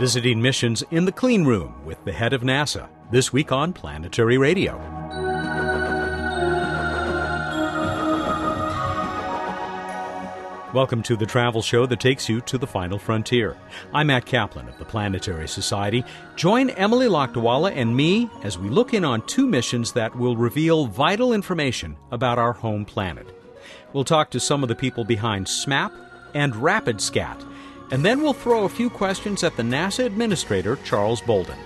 visiting missions in the clean room with the head of NASA, this week on Planetary Radio. Welcome to the travel show that takes you to the final frontier. I'm Matt Kaplan of the Planetary Society. Join Emily Lakdawalla and me as we look in on two missions that will reveal vital information about our home planet. We'll talk to some of the people behind SMAP and RapidScat, and then we'll throw a few questions at the NASA Administrator, Charles Bolden.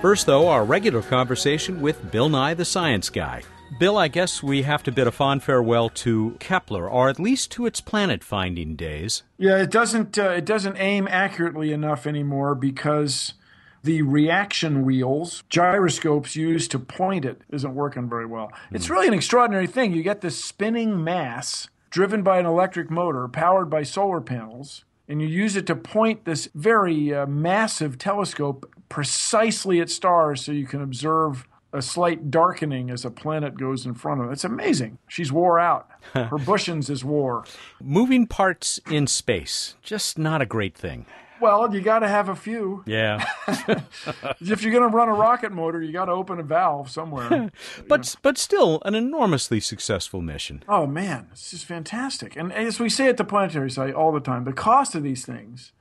First, though, our regular conversation with Bill Nye the Science Guy. Bill, I guess we have to bid a fond farewell to Kepler, or at least to its planet finding days. Yeah, it doesn't uh, it doesn't aim accurately enough anymore because the reaction wheels, gyroscopes used to point it, isn't working very well. Mm. It's really an extraordinary thing. You get this spinning mass driven by an electric motor powered by solar panels, and you use it to point this very uh, massive telescope precisely at stars so you can observe a slight darkening as a planet goes in front of it. It's amazing. She's wore out. Her bushings is wore. Moving parts in space, just not a great thing. Well, you got to have a few. Yeah. if you're going to run a rocket motor, you got to open a valve somewhere. but but still, an enormously successful mission. Oh man, this is fantastic. And as we say at the planetary site all the time, the cost of these things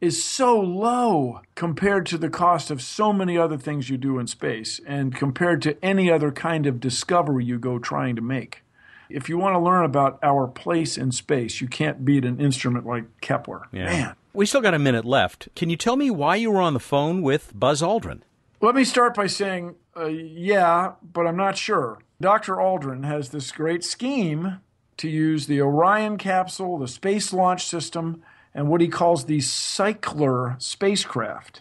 is so low compared to the cost of so many other things you do in space and compared to any other kind of discovery you go trying to make. If you want to learn about our place in space, you can't beat an instrument like Kepler. Yeah. Man. We still got a minute left. Can you tell me why you were on the phone with Buzz Aldrin? Let me start by saying, uh, yeah, but I'm not sure. Dr. Aldrin has this great scheme to use the Orion capsule, the Space Launch System, and what he calls the cycler spacecraft.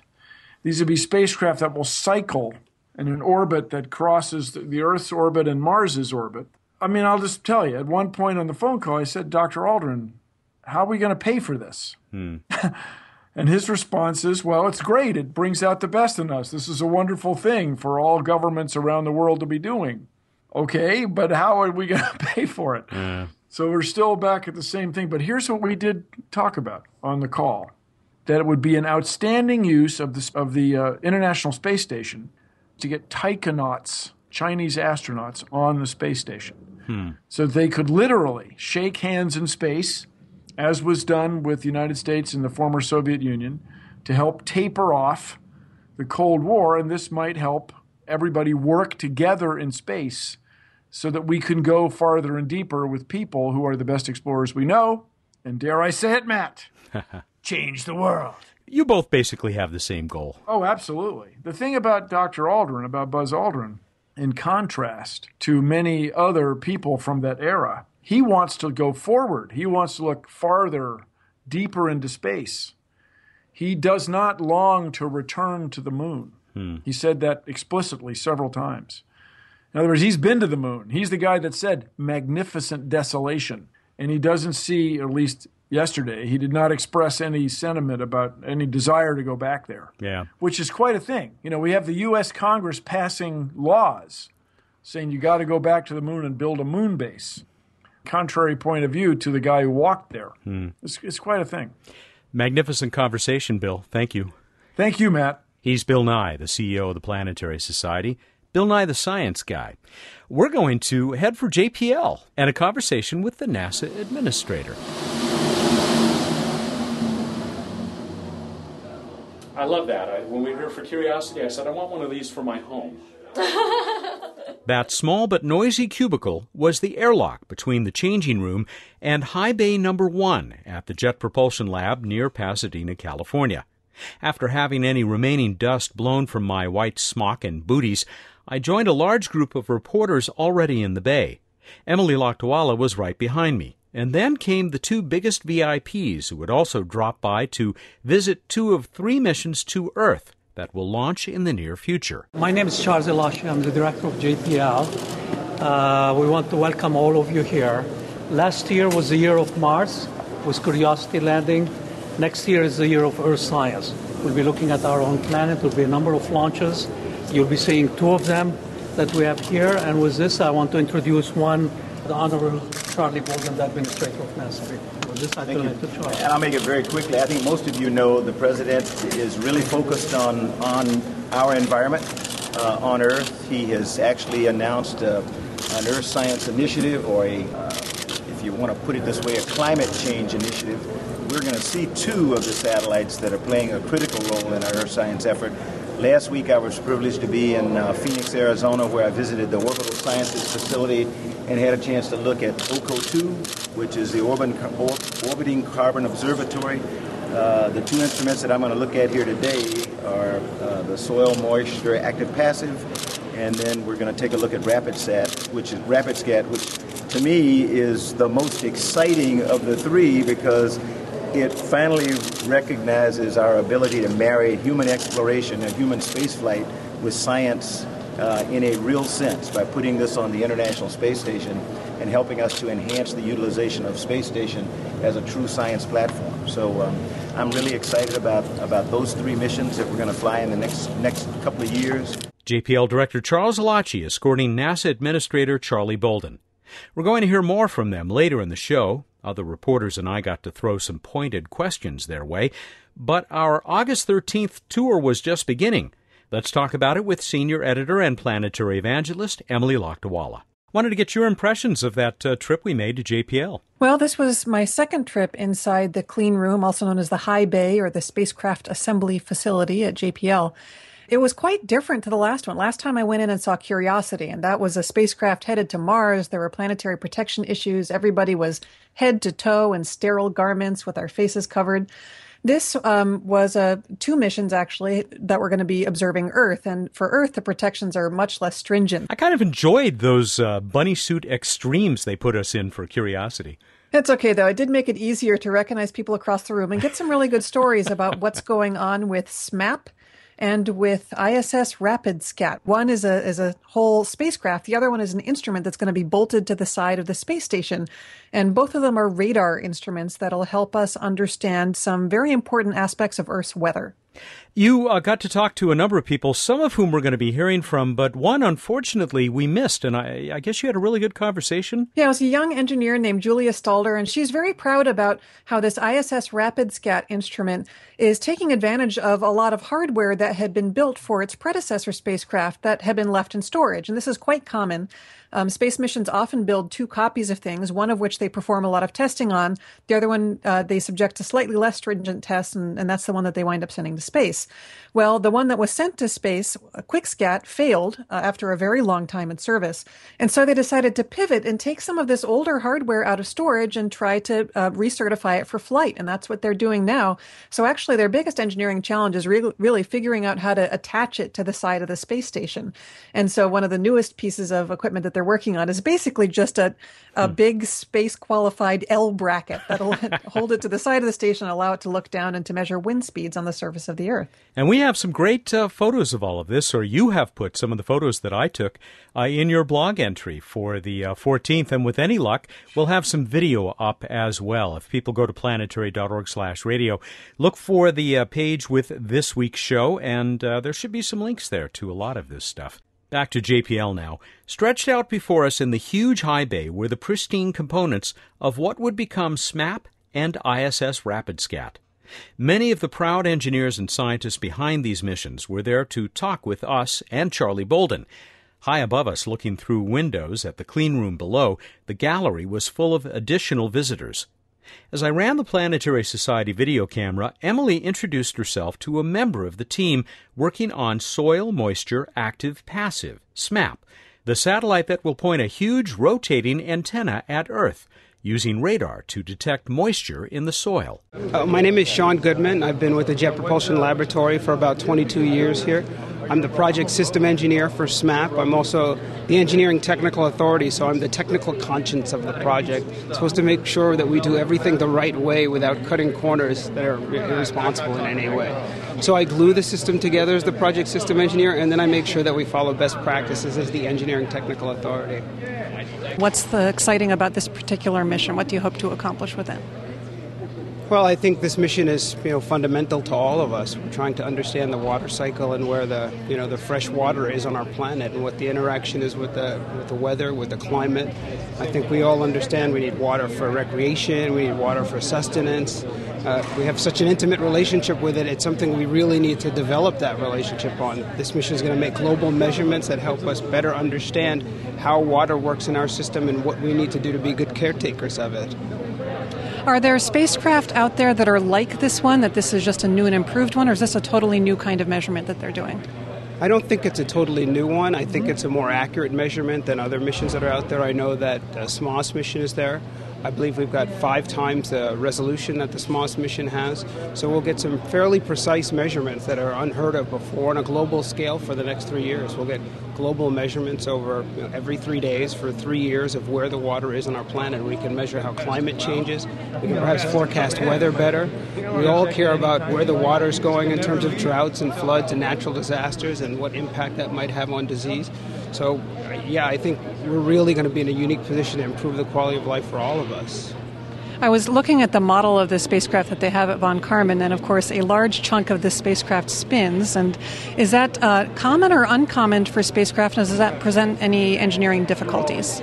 These would be spacecraft that will cycle in an orbit that crosses the Earth's orbit and Mars's orbit. I mean, I'll just tell you, at one point on the phone call, I said, Dr. Aldrin, how are we going to pay for this? Hmm. and his response is, well, it's great. It brings out the best in us. This is a wonderful thing for all governments around the world to be doing. Okay, but how are we going to pay for it? Yeah. So we're still back at the same thing. But here's what we did talk about on the call that it would be an outstanding use of, this, of the uh, International Space Station to get taikonauts, Chinese astronauts, on the space station. Hmm. So they could literally shake hands in space, as was done with the United States and the former Soviet Union, to help taper off the Cold War. And this might help everybody work together in space so that we can go farther and deeper with people who are the best explorers we know. And dare I say it, Matt, change the world. You both basically have the same goal. Oh, absolutely. The thing about Dr. Aldrin, about Buzz Aldrin, in contrast to many other people from that era, he wants to go forward. He wants to look farther, deeper into space. He does not long to return to the moon. Hmm. He said that explicitly several times. In other words, he's been to the moon. He's the guy that said magnificent desolation. And he doesn't see, at least yesterday, he did not express any sentiment about any desire to go back there. Yeah. Which is quite a thing. You know, we have the U.S. Congress passing laws saying you got to go back to the moon and build a moon base. Contrary point of view to the guy who walked there. Hmm. It's, it's quite a thing. Magnificent conversation, Bill. Thank you. Thank you, Matt. He's Bill Nye, the CEO of the Planetary Society. Bill Nye the Science Guy. We're going to head for JPL and a conversation with the NASA administrator. I love that. I, when we were here for Curiosity, I said, I want one of these for my home. that small but noisy cubicle was the airlock between the changing room and High Bay Number 1 at the Jet Propulsion Lab near Pasadena, California. After having any remaining dust blown from my white smock and booties, I joined a large group of reporters already in the bay. Emily Lakdawalla was right behind me. And then came the two biggest VIPs who would also drop by to visit two of three missions to Earth that will launch in the near future. My name is Charles Elachi. I'm the director of JPL. Uh, we want to welcome all of you here. Last year was the year of Mars with Curiosity landing. Next year is the year of Earth science. We'll be looking at our own planet. There'll be a number of launches. You'll be seeing two of them that we have here. And with this, I want to introduce one, the Honorable Charlie Bolden, the administrator of NASA. I Thank you. to Charlie. And I'll make it very quickly. I think most of you know the president is really focused on on our environment uh, on Earth. He has actually announced uh, an Earth Science Initiative, or a, uh, if you want to put it this way, a climate change initiative. We're going to see two of the satellites that are playing a critical role in our Earth science effort. Last week, I was privileged to be in uh, Phoenix, Arizona, where I visited the Orbital Sciences facility and had a chance to look at OCO 2, which is the Orbiting Carbon Observatory. Uh, the two instruments that I'm going to look at here today are uh, the soil moisture active passive, and then we're going to take a look at RapidSat, which is RapidScat, which to me is the most exciting of the three because it finally recognizes our ability to marry human exploration and human spaceflight with science uh, in a real sense by putting this on the International Space Station and helping us to enhance the utilization of space station as a true science platform. So um, I'm really excited about, about those three missions that we're going to fly in the next next couple of years. JPL Director Charles Elachi escorting NASA Administrator Charlie Bolden. We're going to hear more from them later in the show. Other reporters and I got to throw some pointed questions their way. But our August 13th tour was just beginning. Let's talk about it with senior editor and planetary evangelist Emily Lakdawalla. Wanted to get your impressions of that uh, trip we made to JPL. Well, this was my second trip inside the clean room, also known as the high bay or the spacecraft assembly facility at JPL. It was quite different to the last one. Last time I went in and saw Curiosity, and that was a spacecraft headed to Mars. There were planetary protection issues. Everybody was head to toe in sterile garments with our faces covered. This um, was uh, two missions actually that were going to be observing Earth, and for Earth the protections are much less stringent. I kind of enjoyed those uh, bunny suit extremes they put us in for Curiosity. It's okay though. It did make it easier to recognize people across the room and get some really good stories about what's going on with SMAP and with ISS RapidScat. One is a is a whole spacecraft. The other one is an instrument that's going to be bolted to the side of the space station. And both of them are radar instruments that'll help us understand some very important aspects of Earth's weather. You uh, got to talk to a number of people, some of whom we're going to be hearing from, but one, unfortunately, we missed. And I, I guess you had a really good conversation. Yeah, it was a young engineer named Julia Stalder, and she's very proud about how this ISS RapidScat instrument is taking advantage of a lot of hardware that had been built for its predecessor spacecraft that had been left in storage. And this is quite common. Um, space missions often build two copies of things, one of which they perform a lot of testing on. The other one uh, they subject to slightly less stringent tests, and, and, that's the one that they wind up sending to space. Well, the one that was sent to space, a QuikSCAT, failed uh, after a very long time in service. And so they decided to pivot and take some of this older hardware out of storage and try to uh, recertify it for flight. And that's what they're doing now. So actually, their biggest engineering challenge is re- really figuring out how to attach it to the side of the space station. And so one of the newest pieces of equipment that they're working on is basically just a, a hmm. big space qualified L bracket that'll hold it to the side of the station and allow it to look down and to measure wind speeds on the surface of the Earth. And we have some great uh, photos of all of this, or you have put some of the photos that I took uh, in your blog entry for the uh, 14th. And with any luck, we'll have some video up as well. If people go to planetary.org slash radio, look for the uh, page with this week's show, and uh, there should be some links there to a lot of this stuff. Back to JPL now. Stretched out before us in the huge high bay were the pristine components of what would become SMAP and ISS RapidScat. Many of the proud engineers and scientists behind these missions were there to talk with us and Charlie Bolden. High above us, looking through windows at the clean room below, the gallery was full of additional visitors. As I ran the Planetary Society video camera, Emily introduced herself to a member of the team working on Soil Moisture Active Passive, SMAP, the satellite that will point a huge rotating antenna at Earth using radar to detect moisture in the soil. Uh, my name is Sean Goodman. I've been with the Jet Propulsion Laboratory for about 22 years here. I'm the project system engineer for SMAP. I'm also the engineering technical authority, so I'm the technical conscience of the project. I'm supposed to make sure that we do everything the right way without cutting corners that are irresponsible in any way. So I glue the system together as the project system engineer, and then I make sure that we follow best practices as the engineering technical authority. What's the exciting about this particular mission? What do you hope to accomplish with it? Well, I think this mission is you know fundamental to all of us. We're trying to understand the water cycle and where the you know the fresh water is on our planet and what the interaction is with the with the weather, with the climate. I think we all understand we need water for recreation, we need water for sustenance. Uh, we have such an intimate relationship with it. It's something we really need to develop that relationship on. This mission is going to make global measurements that help us better understand how water works in our system and what we need to do to be good caretakers of it. Are there spacecraft out there that are like this one, that this is just a new and improved one, or is this a totally new kind of measurement that they're doing? I don't think it's a totally new one. I think it's a more accurate measurement than other missions that are out there. I know that uh, the SMOS mission is there. I believe we've got five times the resolution that the SMOS mission has. So we'll get some fairly precise measurements that are unheard of before on a global scale for the next three years. We'll get global measurements over you know, every three days for three years of where the water is on our planet. We can measure how climate changes. We can perhaps forecast weather better. We all care about where the water is going in terms of droughts and floods and natural disasters and what impact that might have on disease. So, yeah, I think we're really going to be in a unique position to improve the quality of life for all of us. I was looking at the model of the spacecraft that they have at Von Karman, and of course, a large chunk of the spacecraft spins. And is that uh, common or uncommon for spacecraft? And does that present any engineering difficulties?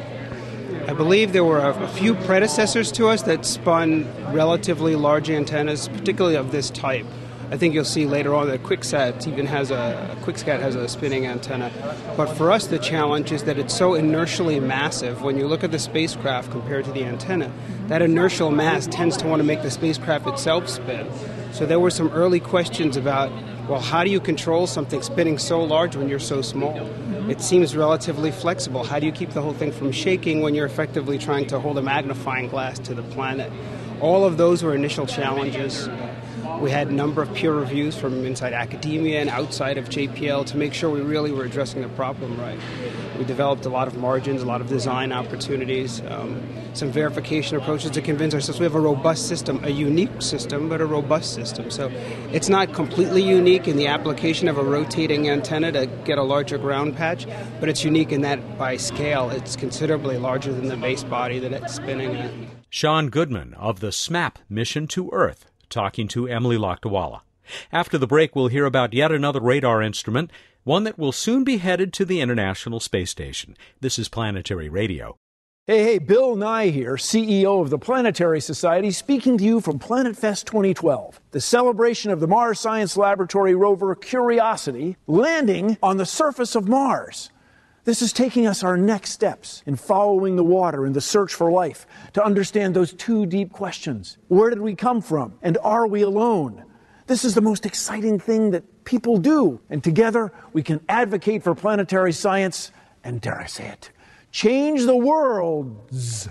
I believe there were a, few predecessors to us that spun relatively large antennas, particularly of this type. I think you'll see later on that QuickSat even has a QuickSat has a spinning antenna. But for us, the challenge is that it's so inertially massive. When you look at the spacecraft compared to the antenna, that inertial mass tends to want to make the spacecraft itself spin. So there were some early questions about, well, how do you control something spinning so large when you're so small? It seems relatively flexible. How do you keep the whole thing from shaking when you're effectively trying to hold a magnifying glass to the planet? All of those were initial challenges. We had a number of peer reviews from inside academia and outside of JPL to make sure we really were addressing the problem right. We developed a lot of margins, a lot of design opportunities, um, some verification approaches to convince ourselves we have a robust system, a unique system, but a robust system. So it's not completely unique in the application of a rotating antenna to get a larger ground patch, but it's unique in that by scale it's considerably larger than the base body that it's spinning at. Sean Goodman of the SMAP mission to Earth talking to Emily Lakdawalla. After the break, we'll hear about yet another radar instrument, one that will soon be headed to the International Space Station. This is Planetary Radio. Hey, hey, Bill Nye here, CEO of the Planetary Society, speaking to you from Planet Fest 2012, the celebration of the Mars Science Laboratory rover Curiosity landing on the surface of Mars. This is taking us our next steps in following the water in the search for life to understand those two deep questions. Where did we come from? And are we alone? This is the most exciting thing that people do. And together we can advocate for planetary science and, dare I say it, change the world's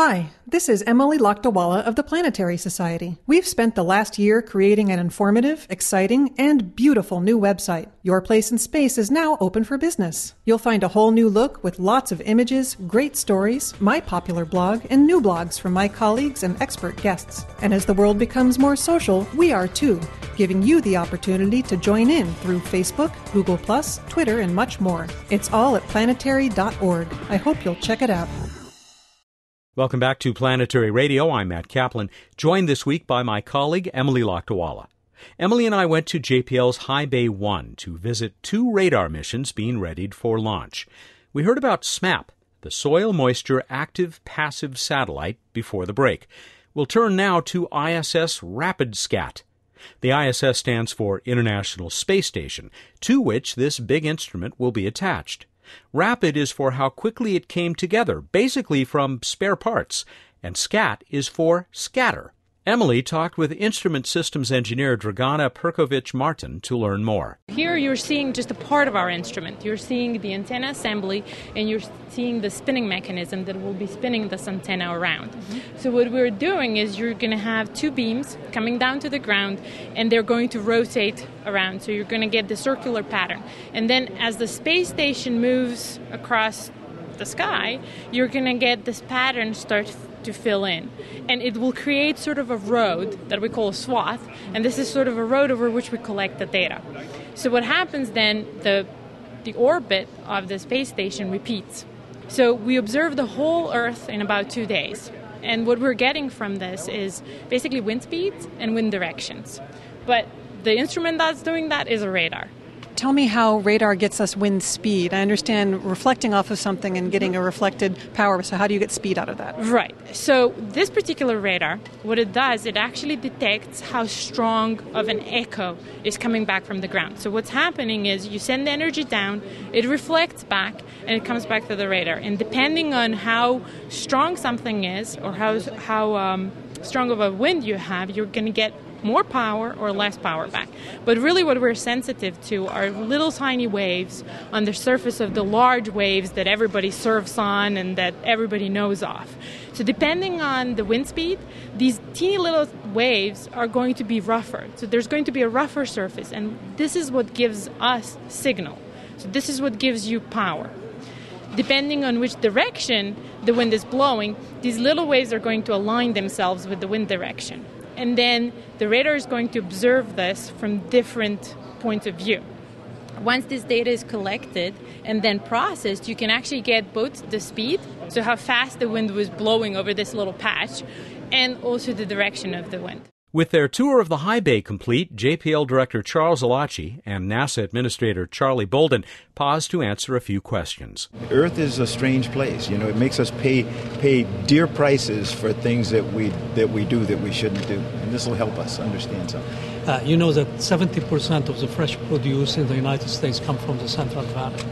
Hi, this is Emily Lakdawalla of the Planetary Society. We've spent the last year creating an informative, exciting, and beautiful new website. Your Place in Space is now open for business. You'll find a whole new look with lots of images, great stories, my popular blog, and new blogs from my colleagues and expert guests. And as the world becomes more social, we are too, giving you the opportunity to join in through Facebook, Google, Twitter, and much more. It's all at planetary.org. I hope you'll check it out. Welcome back to Planetary Radio. I'm Matt Kaplan, joined this week by my colleague Emily Lakdawalla. Emily and I went to JPL's High Bay 1 to visit two radar missions being readied for launch. We heard about SMAP, the Soil Moisture Active Passive Satellite, before the break. We'll turn now to ISS RapidScat. The ISS stands for International Space Station, to which this big instrument will be attached. Rapid is for how quickly it came together, basically from spare parts, and SCAT is for scatter. Emily talked with instrument systems engineer Dragana Perkovic Martin to learn more. Here you're seeing just a part of our instrument. You're seeing the antenna assembly and you're seeing the spinning mechanism that will be spinning this antenna around. Mm-hmm. So, what we're doing is you're going to have two beams coming down to the ground and they're going to rotate around. So, you're going to get the circular pattern. And then, as the space station moves across the sky, you're going to get this pattern start to fill in. And it will create sort of a road that we call a swath, and this is sort of a road over which we collect the data. So what happens then, the, the orbit of the space station repeats. So we observe the whole Earth in about two days. And what we're getting from this is basically wind speeds and wind directions. But the instrument that's doing that is a radar. Tell me how radar gets us wind speed. I understand reflecting off of something and getting a reflected power. So, how do you get speed out of that? Right. So, this particular radar, what it does, it actually detects how strong of an echo is coming back from the ground. So, what's happening is you send the energy down, it reflects back, and it comes back to the radar. And depending on how strong something is or how, how um, strong of a wind you have, you're going to get more power or less power back. But really, what we're sensitive to are little tiny waves on the surface of the large waves that everybody surfs on and that everybody knows of. So, depending on the wind speed, these teeny little waves are going to be rougher. So, there's going to be a rougher surface, and this is what gives us signal. So, this is what gives you power depending on which direction the wind is blowing, these little waves are going to align themselves with the wind direction and then the radar is going to observe this from different points of view. Once this data is collected and then processed, you can actually get both the speed, so how fast the wind was blowing over this little patch, and also the direction of the wind. With their tour of the high bay complete, JPL Director Charles Elachi and NASA Administrator Charlie Bolden paused to answer a few questions. Earth is a strange place. You know, it makes us pay pay dear prices for things that we that we do that we shouldn't do, and this will help us understand something. Uh, you know that 70% of the fresh produce in the United States come from the Central Valley.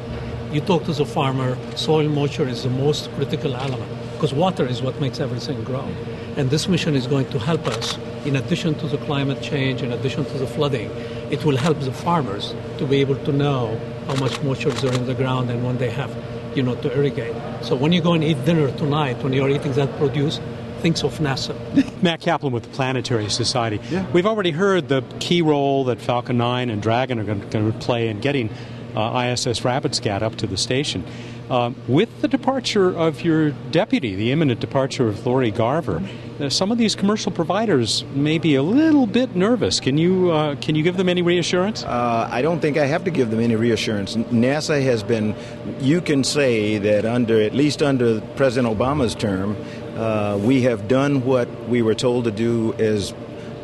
You talk to the farmer, soil moisture is the most critical element because water is what makes everything grow. And this mission is going to help us, in addition to the climate change, in addition to the flooding, it will help the farmers to be able to know how much moisture is in the ground and when they have, you know, to irrigate. So when you go and eat dinner tonight, when you're eating that produce, think of NASA. Matt Kaplan with the Planetary Society. Yeah. We've already heard the key role that Falcon 9 and Dragon are going to play in getting uh, ISS RapidScat up to the station. Um, with the departure of your deputy, the imminent departure of Lori Garver, uh, some of these commercial providers may be a little bit nervous. Can you uh, can you give them any reassurance? Uh, I don't think I have to give them any reassurance. NASA has been. You can say that under at least under President Obama's term, uh, we have done what we were told to do as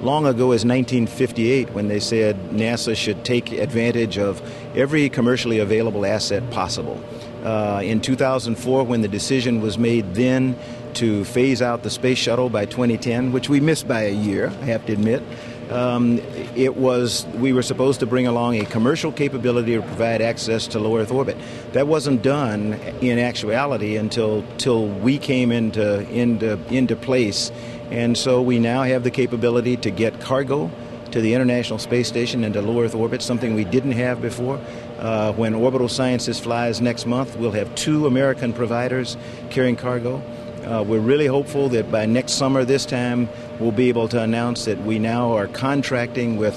long ago as 1958 when they said NASA should take advantage of every commercially available asset possible. Uh, in 2004, when the decision was made then to phase out the space shuttle by 2010, which we missed by a year, I have to admit, um, it was we were supposed to bring along a commercial capability to provide access to low Earth orbit. That wasn't done in actuality until till we came into into into place, and so we now have the capability to get cargo to the International Space Station into low Earth orbit, something we didn't have before. Uh, when Orbital Sciences flies next month, we'll have two American providers carrying cargo. Uh, we're really hopeful that by next summer, this time, we'll be able to announce that we now are contracting with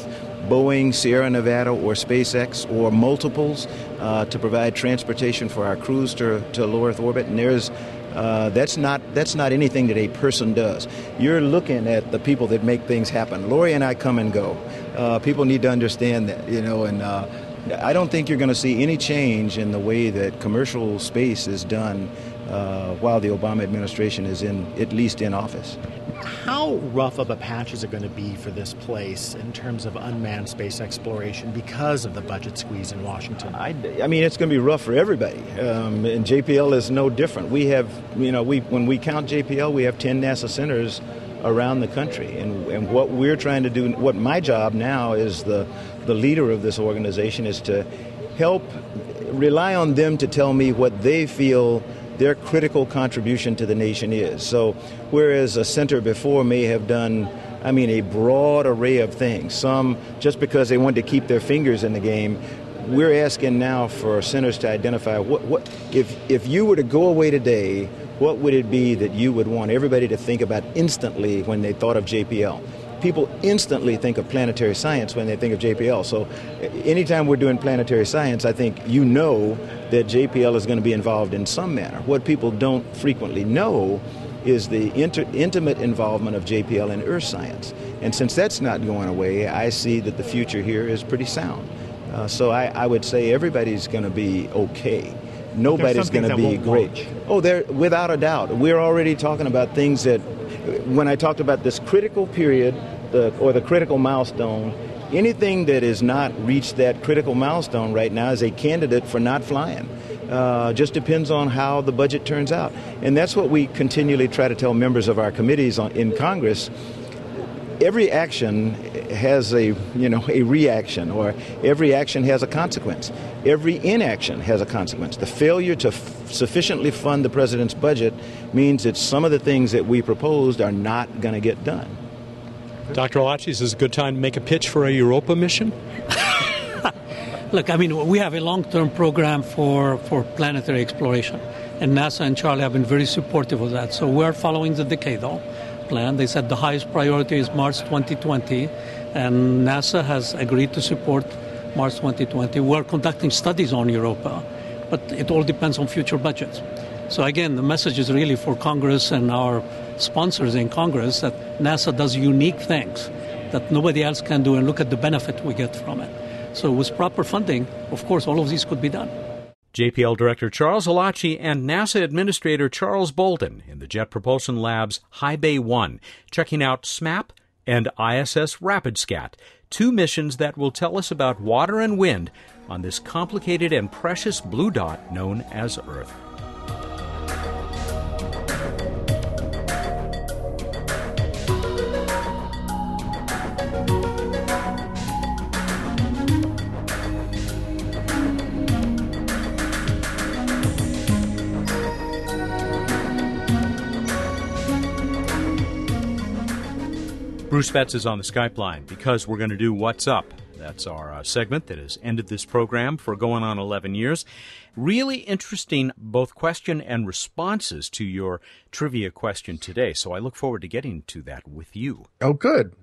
Boeing, Sierra Nevada, or SpaceX, or multiples uh, to provide transportation for our crews to, to low Earth orbit. And there's uh, that's not that's not anything that a person does. You're looking at the people that make things happen. Lori and I come and go. Uh, people need to understand that, you know, and uh, I don't think you're going to see any change in the way that commercial space is done uh, while the Obama administration is in, at least in office. How rough of a patch is it going to be for this place in terms of unmanned space exploration because of the budget squeeze in Washington? I, I mean, it's going to be rough for everybody, um, and JPL is no different. We have, you know, we when we count JPL, we have 10 NASA centers around the country, and, and what we're trying to do, what my job now is the the leader of this organization is to help rely on them to tell me what they feel their critical contribution to the nation is. So, whereas a center before may have done, I mean, a broad array of things, some just because they wanted to keep their fingers in the game, we're asking now for centers to identify what, what if, if you were to go away today, what would it be that you would want everybody to think about instantly when they thought of JPL? People instantly think of planetary science when they think of JPL. So anytime we're doing planetary science, I think you know that JPL is going to be involved in some manner. What people don't frequently know is the inter- intimate involvement of JPL in earth science. And since that's not going away, I see that the future here is pretty sound. Uh, so I, I, would say everybody's going to be okay. nobody's going to be great. Launch. Oh, there, without a doubt. We're already talking about things that, when I talked about this critical period the, or the critical milestone, anything that has not reached that critical milestone right now is a candidate for not flying. Uh, just depends on how the budget turns out. And that's what we continually try to tell members of our committees on, in Congress every action has a you know a reaction or every action has a consequence every inaction has a consequence the failure to f- sufficiently fund the president's budget means that some of the things that we proposed are not going to get done dr Elachi, is this a good time to make a pitch for a europa mission look i mean we have a long-term program for for planetary exploration and nasa and charlie have been very supportive of that so we're following the decadal plan. They said the highest priority is Mars 2020, and NASA has agreed to support Mars 2020. We're conducting studies on Europa, but it all depends on future budgets. So again, the message is really for Congress and our sponsors in Congress that NASA does unique things that nobody else can do, and look at the benefit we get from it. So with proper funding, of course, all of these could be done. JPL Director Charles Elachi and NASA Administrator Charles Bolden in the Jet Propulsion Lab's High Bay 1, checking out SMAP and ISS RapidScat, two missions that will tell us about water and wind on this complicated and precious blue dot known as Earth. Bruce Betts is on the Skype line because we're going to do What's Up. That's our uh, segment that has ended this program for going on 11 years. Really interesting both question and responses to your trivia question today. So I look forward to getting to that with you. Oh, good.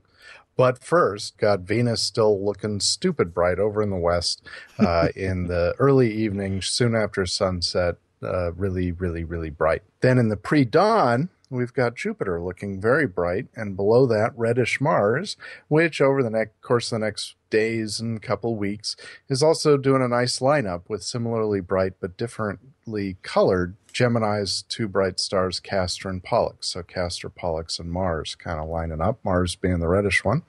But first, got Venus still looking stupid bright over in the west uh, in the early evening, soon after sunset. Uh, really, really, really bright. Then in the pre dawn, we've got Jupiter looking very bright, and below that, reddish Mars, which over the next course of the next days and couple weeks is also doing a nice lineup with similarly bright but differently colored Gemini's two bright stars, Castor and Pollux. So Castor, Pollux, and Mars kind of lining up, Mars being the reddish one.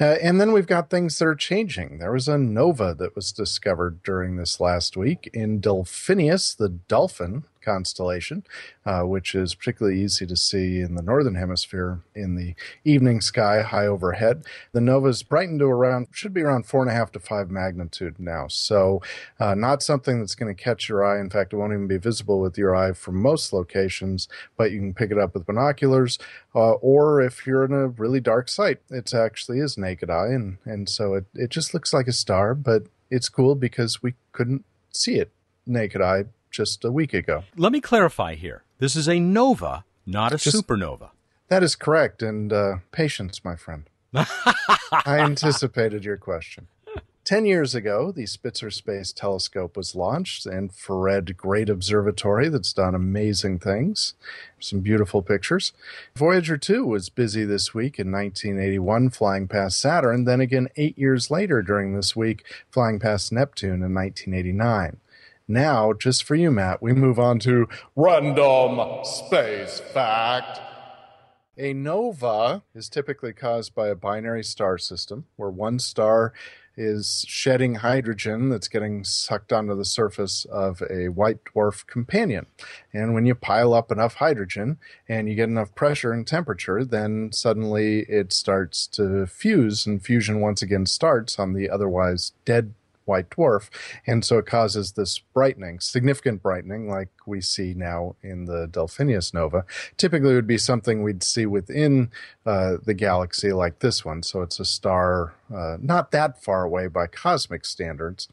Uh, and then we've got things that are changing. There was a nova that was discovered during this last week in Delphinius, the dolphin, constellation, uh, which is particularly easy to see in the northern hemisphere in the evening sky high overhead. The nova is brightened to around, should be around four and a half to five magnitude now. So, uh, not something that's going to catch your eye. In fact, it won't even be visible with your eye from most locations, but you can pick it up with binoculars. Uh, or if you're in a really dark site, it actually is naked eye. And, and so it, it just looks like a star, but it's cool because we couldn't see it naked eye just a week ago. Let me clarify here. This is a nova, not a just, supernova. That is correct. And uh, patience, my friend. I anticipated your question. Ten years ago, the Spitzer Space Telescope was launched, the infrared great observatory that's done amazing things. Some beautiful pictures. Voyager 2 was busy this week in 1981, flying past Saturn, then again eight years later during this week, flying past Neptune in 1989. Now, just for you, Matt, we move on to Random Space Fact. A nova is typically caused by a binary star system where one star is shedding hydrogen that's getting sucked onto the surface of a white dwarf companion. And when you pile up enough hydrogen and you get enough pressure and temperature, then suddenly it starts to fuse, and fusion once again starts on the otherwise dead white dwarf. And so it causes this brightening, significant brightening, like we see now in the Delphinius nova. Typically, would be something we'd see within uh, the galaxy like this one. So it's a star uh, not that far away by cosmic standards.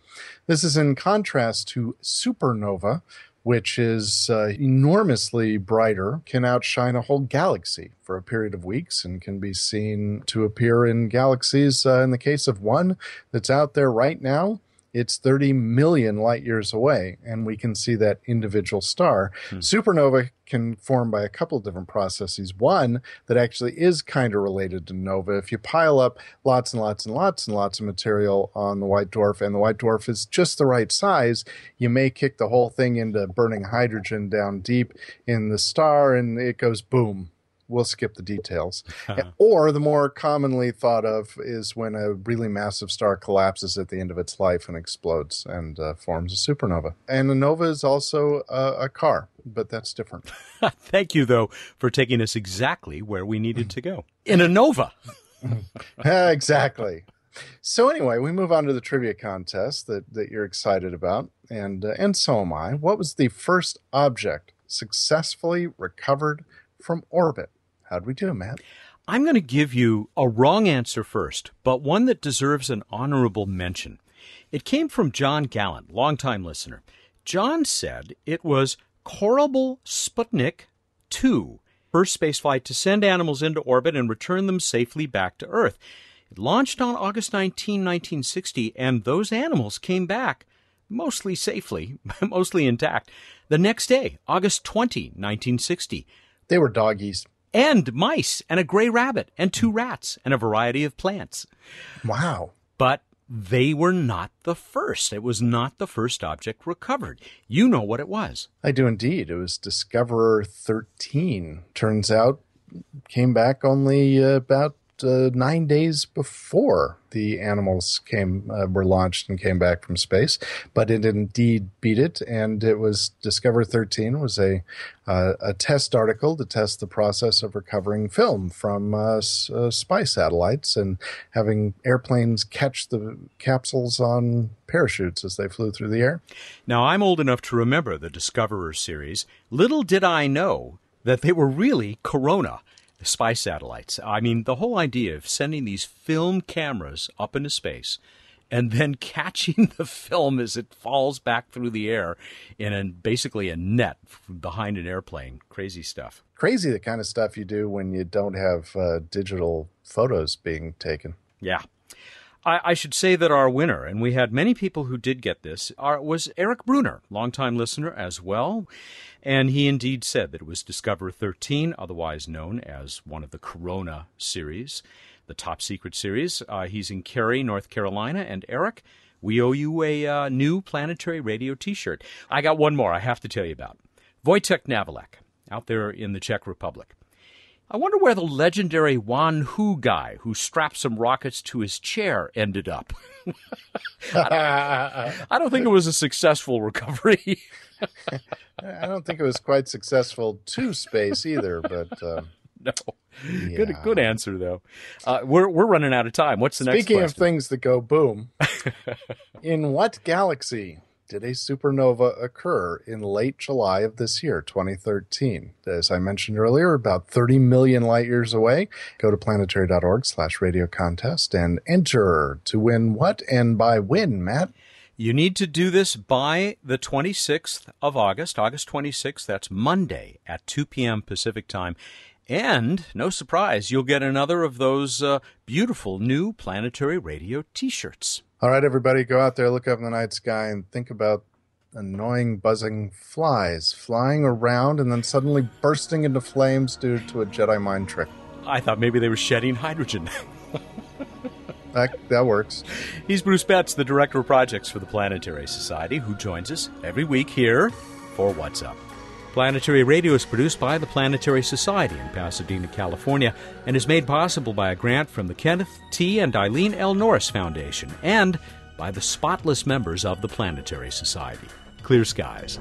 This is in contrast to supernova, which is uh, enormously brighter, can outshine a whole galaxy for a period of weeks and can be seen to appear in galaxies. Uh, in the case of one that's out there right now, it's 30 million light years away, and we can see that individual star. Hmm. Supernova can form by a couple of different processes. One that actually is kind of related to nova. If you pile up lots and lots and lots and lots of material on the white dwarf, and the white dwarf is just the right size, you may kick the whole thing into burning hydrogen down deep in the star, and it goes boom we'll skip the details. or the more commonly thought of is when a really massive star collapses at the end of its life and explodes and uh, forms a supernova. And a nova is also a, a car, but that's different. Thank you, though, for taking us exactly where we needed to go in a nova. exactly. So anyway, we move on to the trivia contest that, that you're excited about, and uh, and so am I. What was the first object successfully recovered from orbit? How'd we do, Matt? I'm going to give you a wrong answer first, but one that deserves an honorable mention. It came from John Gallant, longtime listener. John said it was Korabl Sputnik 2, first spaceflight to send animals into orbit and return them safely back to Earth. It launched on August 19, 1960, and those animals came back mostly safely, mostly intact. The next day, August 20, 1960. They were doggies and mice and a gray rabbit and two rats and a variety of plants. Wow. But they were not the first. It was not the first object recovered. You know what it was. I do indeed. It was Discoverer 13. Turns out came back only about uh, nine days before the animals came uh, were launched and came back from space, but it indeed beat it, and it was Discover 13 was a uh, a test article to test the process of recovering film from uh, s- uh, spy satellites and having airplanes catch the capsules on parachutes as they flew through the air. Now I'm old enough to remember the Discoverer series. Little did I know that they were really Corona spy satellites. I mean, the whole idea of sending these film cameras up into space and then catching the film as it falls back through the air in a, basically a net behind an airplane. Crazy stuff. Crazy the kind of stuff you do when you don't have uh, digital photos being taken. Yeah. I, I, should say that our winner, and we had many people who did get this, are, was Eric Bruner, longtime listener as well. And he indeed said that it was Discover 13, otherwise known as one of the Corona series, the top secret series. Uh, he's in Cary, North Carolina. And Eric, we owe you a uh, new planetary radio t shirt. I got one more I have to tell you about. Wojtek Navalek out there in the Czech Republic. I wonder where the legendary Wan Hu guy who strapped some rockets to his chair ended up. I, don't, I, don't, think it was a successful recovery. I don't think it was quite successful to space either, but. Uh, no. Yeah. Good, good answer though. Uh, we're we're running out of time. What's the Speaking next? Speaking of things that go boom, in what galaxy did a supernova occur in late July of this year, 2013? As I mentioned earlier, about 30 million light years away. Go to planetary.org slash radio contest and enter to win what and by when, Matt? You need to do this by the 26th of August, August 26th. That's Monday at 2 p.m. Pacific time. And no surprise, you'll get another of those uh, beautiful new planetary radio t shirts. All right, everybody, go out there, look up in the night sky, and think about annoying buzzing flies flying around and then suddenly bursting into flames due to a Jedi mind trick. I thought maybe they were shedding hydrogen. that, that works. He's Bruce Betts, the Director of Projects for the Planetary Society, who joins us every week here for What's Up. Planetary Radio is produced by the Planetary Society in Pasadena, California, and is made possible by a grant from the Kenneth T. and Eileen L. Norris Foundation and by the spotless members of the Planetary Society. Clear skies.